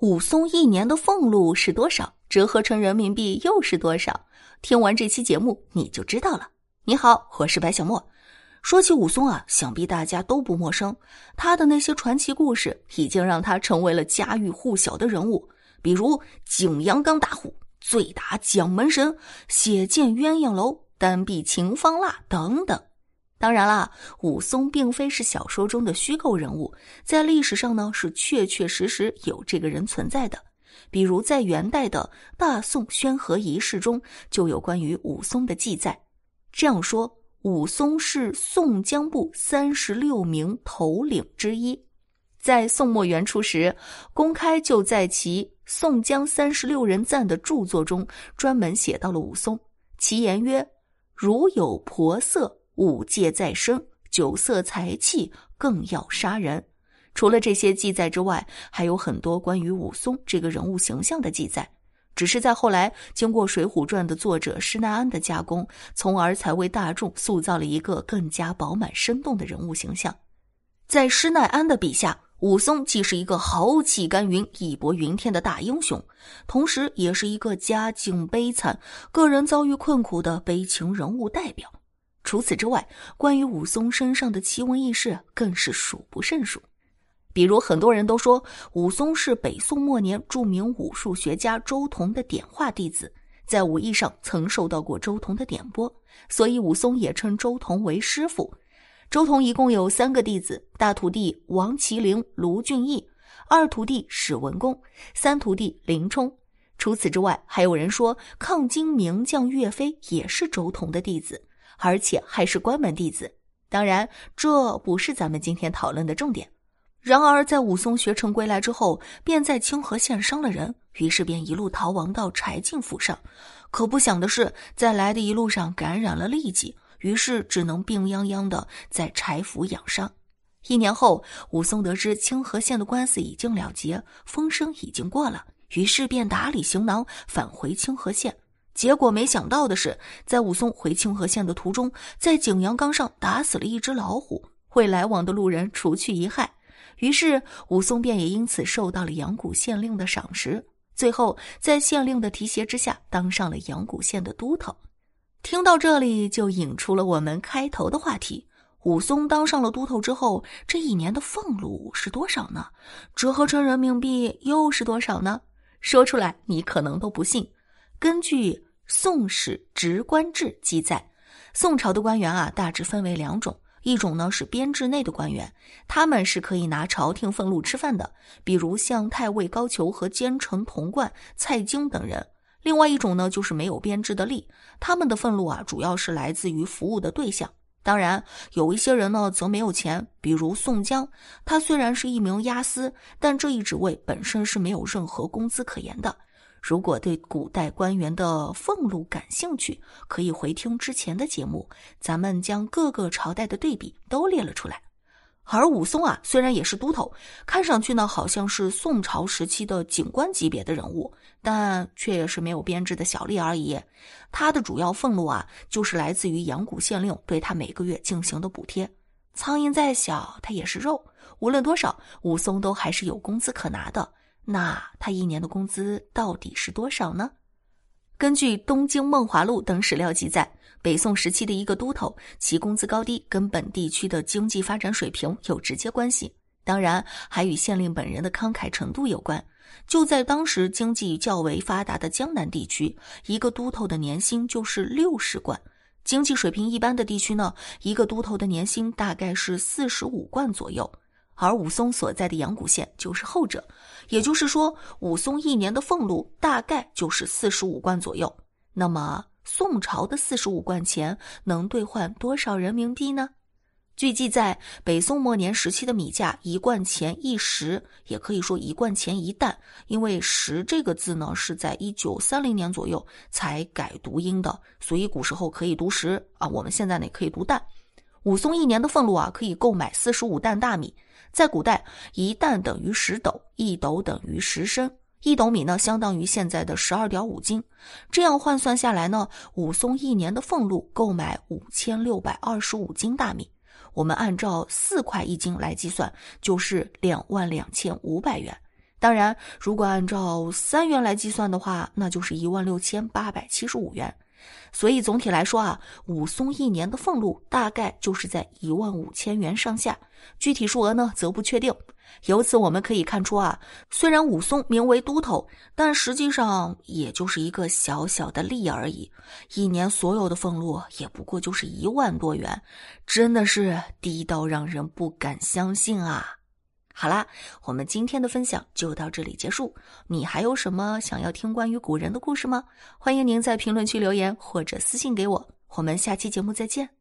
武松一年的俸禄是多少？折合成人民币又是多少？听完这期节目你就知道了。你好，我是白小莫。说起武松啊，想必大家都不陌生。他的那些传奇故事已经让他成为了家喻户晓的人物，比如景阳冈大虎、醉打蒋门神、血溅鸳鸯楼、单臂秦方腊等等。当然啦，武松并非是小说中的虚构人物，在历史上呢是确确实实有这个人存在的。比如在元代的大宋宣和遗事中就有关于武松的记载，这样说：武松是宋江部三十六名头领之一，在宋末元初时，公开就在其《宋江三十六人赞》的著作中专门写到了武松，其言曰：“如有婆色。”武戒在身，酒色财气更要杀人。除了这些记载之外，还有很多关于武松这个人物形象的记载。只是在后来，经过《水浒传》的作者施耐庵的加工，从而才为大众塑造了一个更加饱满生动的人物形象。在施耐庵的笔下，武松既是一个豪气干云、义薄云天的大英雄，同时也是一个家境悲惨、个人遭遇困苦的悲情人物代表。除此之外，关于武松身上的奇闻异事更是数不胜数。比如，很多人都说武松是北宋末年著名武术学家周同的点化弟子，在武艺上曾受到过周同的点拨，所以武松也称周同为师傅。周同一共有三个弟子：大徒弟王麒麟、卢俊义，二徒弟史文恭，三徒弟林冲。除此之外，还有人说抗金名将岳飞也是周同的弟子。而且还是关门弟子，当然这不是咱们今天讨论的重点。然而，在武松学成归来之后，便在清河县伤了人，于是便一路逃亡到柴进府上。可不想的是，在来的一路上感染了痢疾，于是只能病殃殃的在柴府养伤。一年后，武松得知清河县的官司已经了结，风声已经过了，于是便打理行囊返回清河县。结果没想到的是，在武松回清河县的途中，在景阳冈上打死了一只老虎，为来往的路人除去一害。于是武松便也因此受到了阳谷县令的赏识，最后在县令的提携之下，当上了阳谷县的都头。听到这里，就引出了我们开头的话题：武松当上了都头之后，这一年的俸禄是多少呢？折合成人民币又是多少呢？说出来你可能都不信。根据《宋史职官志》记载，宋朝的官员啊，大致分为两种，一种呢是编制内的官员，他们是可以拿朝廷俸禄吃饭的，比如像太尉高俅和奸臣童贯、蔡京等人；另外一种呢就是没有编制的吏，他们的俸禄啊主要是来自于服务的对象。当然，有一些人呢则没有钱，比如宋江，他虽然是一名押司，但这一职位本身是没有任何工资可言的。如果对古代官员的俸禄感兴趣，可以回听之前的节目，咱们将各个朝代的对比都列了出来。而武松啊，虽然也是都头，看上去呢好像是宋朝时期的警官级别的人物，但却也是没有编制的小吏而已。他的主要俸禄啊，就是来自于阳谷县令对他每个月进行的补贴。苍蝇再小，它也是肉，无论多少，武松都还是有工资可拿的。那他一年的工资到底是多少呢？根据《东京梦华录》等史料记载，北宋时期的一个都头，其工资高低跟本地区的经济发展水平有直接关系，当然还与县令本人的慷慨程度有关。就在当时经济较为发达的江南地区，一个都头的年薪就是六十贯；经济水平一般的地区呢，一个都头的年薪大概是四十五贯左右。而武松所在的阳谷县就是后者，也就是说，武松一年的俸禄大概就是四十五贯左右。那么，宋朝的四十五贯钱能兑换多少人民币呢？据记载，北宋末年时期的米价一贯钱一石，也可以说一贯钱一担，因为“石”这个字呢是在一九三零年左右才改读音的，所以古时候可以读“石”啊，我们现在呢可以读“担”。武松一年的俸禄啊，可以购买四十五担大米。在古代，一担等于十斗，一斗等于十升，一斗米呢，相当于现在的十二点五斤。这样换算下来呢，武松一年的俸禄购买五千六百二十五斤大米。我们按照四块一斤来计算，就是两万两千五百元。当然，如果按照三元来计算的话，那就是一万六千八百七十五元。所以总体来说啊，武松一年的俸禄大概就是在一万五千元上下，具体数额呢则不确定。由此我们可以看出啊，虽然武松名为都头，但实际上也就是一个小小的吏而已，一年所有的俸禄也不过就是一万多元，真的是低到让人不敢相信啊！好啦，我们今天的分享就到这里结束。你还有什么想要听关于古人的故事吗？欢迎您在评论区留言或者私信给我。我们下期节目再见。